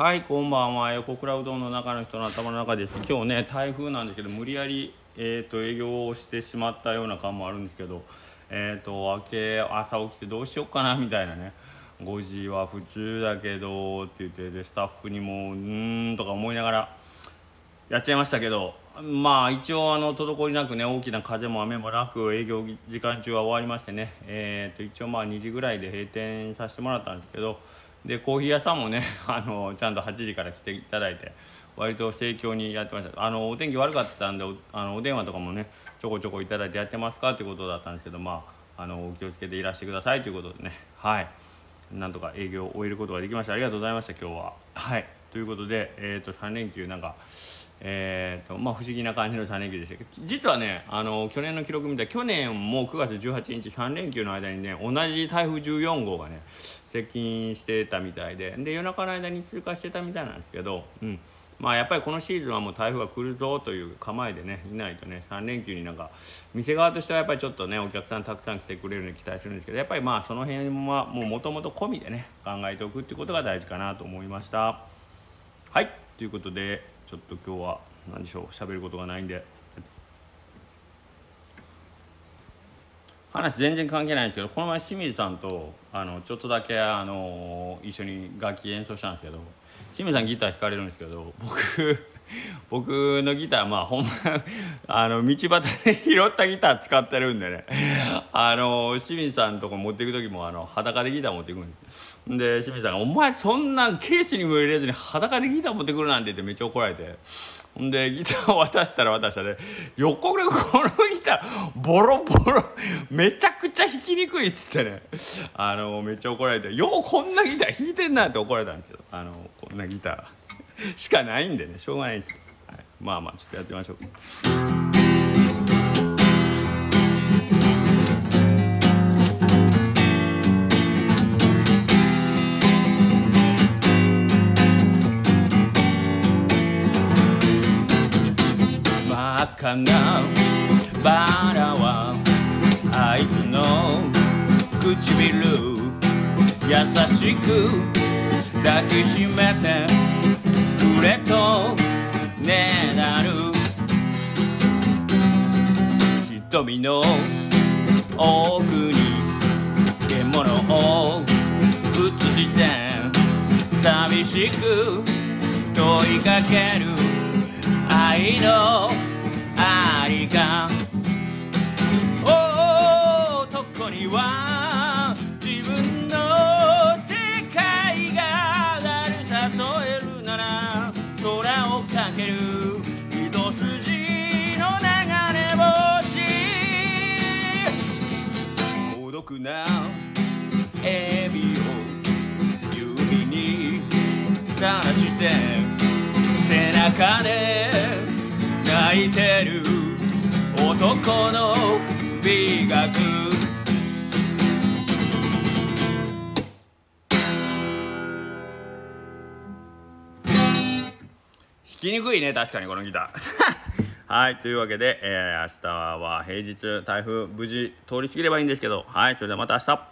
はいこんばんは。横倉うどんの中の人の頭の中です。今日ね台風なんですけど無理やり、えーと、営業をしてしまったような感もあるんですけどえっ、ー、と明け朝起きてどうしようかなみたいなね。5時は普通だけどって言ってでスタッフにもうーんとか思いながらやっちゃいましたけどまあ一応あの滞りなくね大きな風も雨もなく営業時間中は終わりましてね。えー、と一応まあ2時ぐらいで閉店させてもらったんですけどでコーヒー屋さんもね あのちゃんと8時から来ていただいて割と盛況にやってました。あのお天気悪かったんであのお電話とかもねちょこちょこいただいてやってますかっていうことだったんですけどまああのお気をつけていらしてくださいということでね。はい。なんとか営業を終えることができました。ありがとうございました今日は。はい。ということでえ、ー、と3連休なんかえーとまあ、不思議な感じの3連休でしたけど実はねあの去年の記録見たら去年も9月18日3連休の間にね同じ台風14号がね接近してたみたいでで夜中の間に通過してたみたいなんですけど、うんまあ、やっぱりこのシーズンはもう台風が来るぞという構えでねいないとね3連休になんか店側としてはやっぱりちょっとねお客さんたくさん来てくれるように期待するんですけどやっぱりまあその辺はもともと込みでね考えておくってことが大事かなと思いました。はい。ということでちょっと今日は何でしょう？喋ることがないんで。話全然関係ないんですけどこの前清水さんとあのちょっとだけあの一緒に楽器演奏したんですけど清水さんギター弾かれるんですけど僕 僕のギターまあほんまあの道端で拾ったギター使ってるんでね。あの清水さんとこ持っていく時もあの裸でギター持っていくんです。で清水さんが「お前そんなケースにも入れずに裸でギター持ってくるなんて」言ってめっちゃ怒られて。ほんでギターを渡したら渡したで「横倉このギターボロボロ めちゃくちゃ弾きにくい」っつってね。あのめっちゃ怒られて「ようこんなギター弾いてんな」って怒られたんですけどあのこんなギター。しかないんでねしょうがない、はい、まあまあちょっとやってみましょう。赤なバラはあいつの唇優しく抱きしめて瞳の奥に獣を映して寂しく問いか。ける愛のありか男には自分の世界がある。例えるなら空をかける。孤独なエビを指にさらして背中で泣いてる男の美学。弾きにくいね確かにこのギター。はいというわけで、えー、明日は平日台風無事通り過ぎればいいんですけどはいそれではまた明日。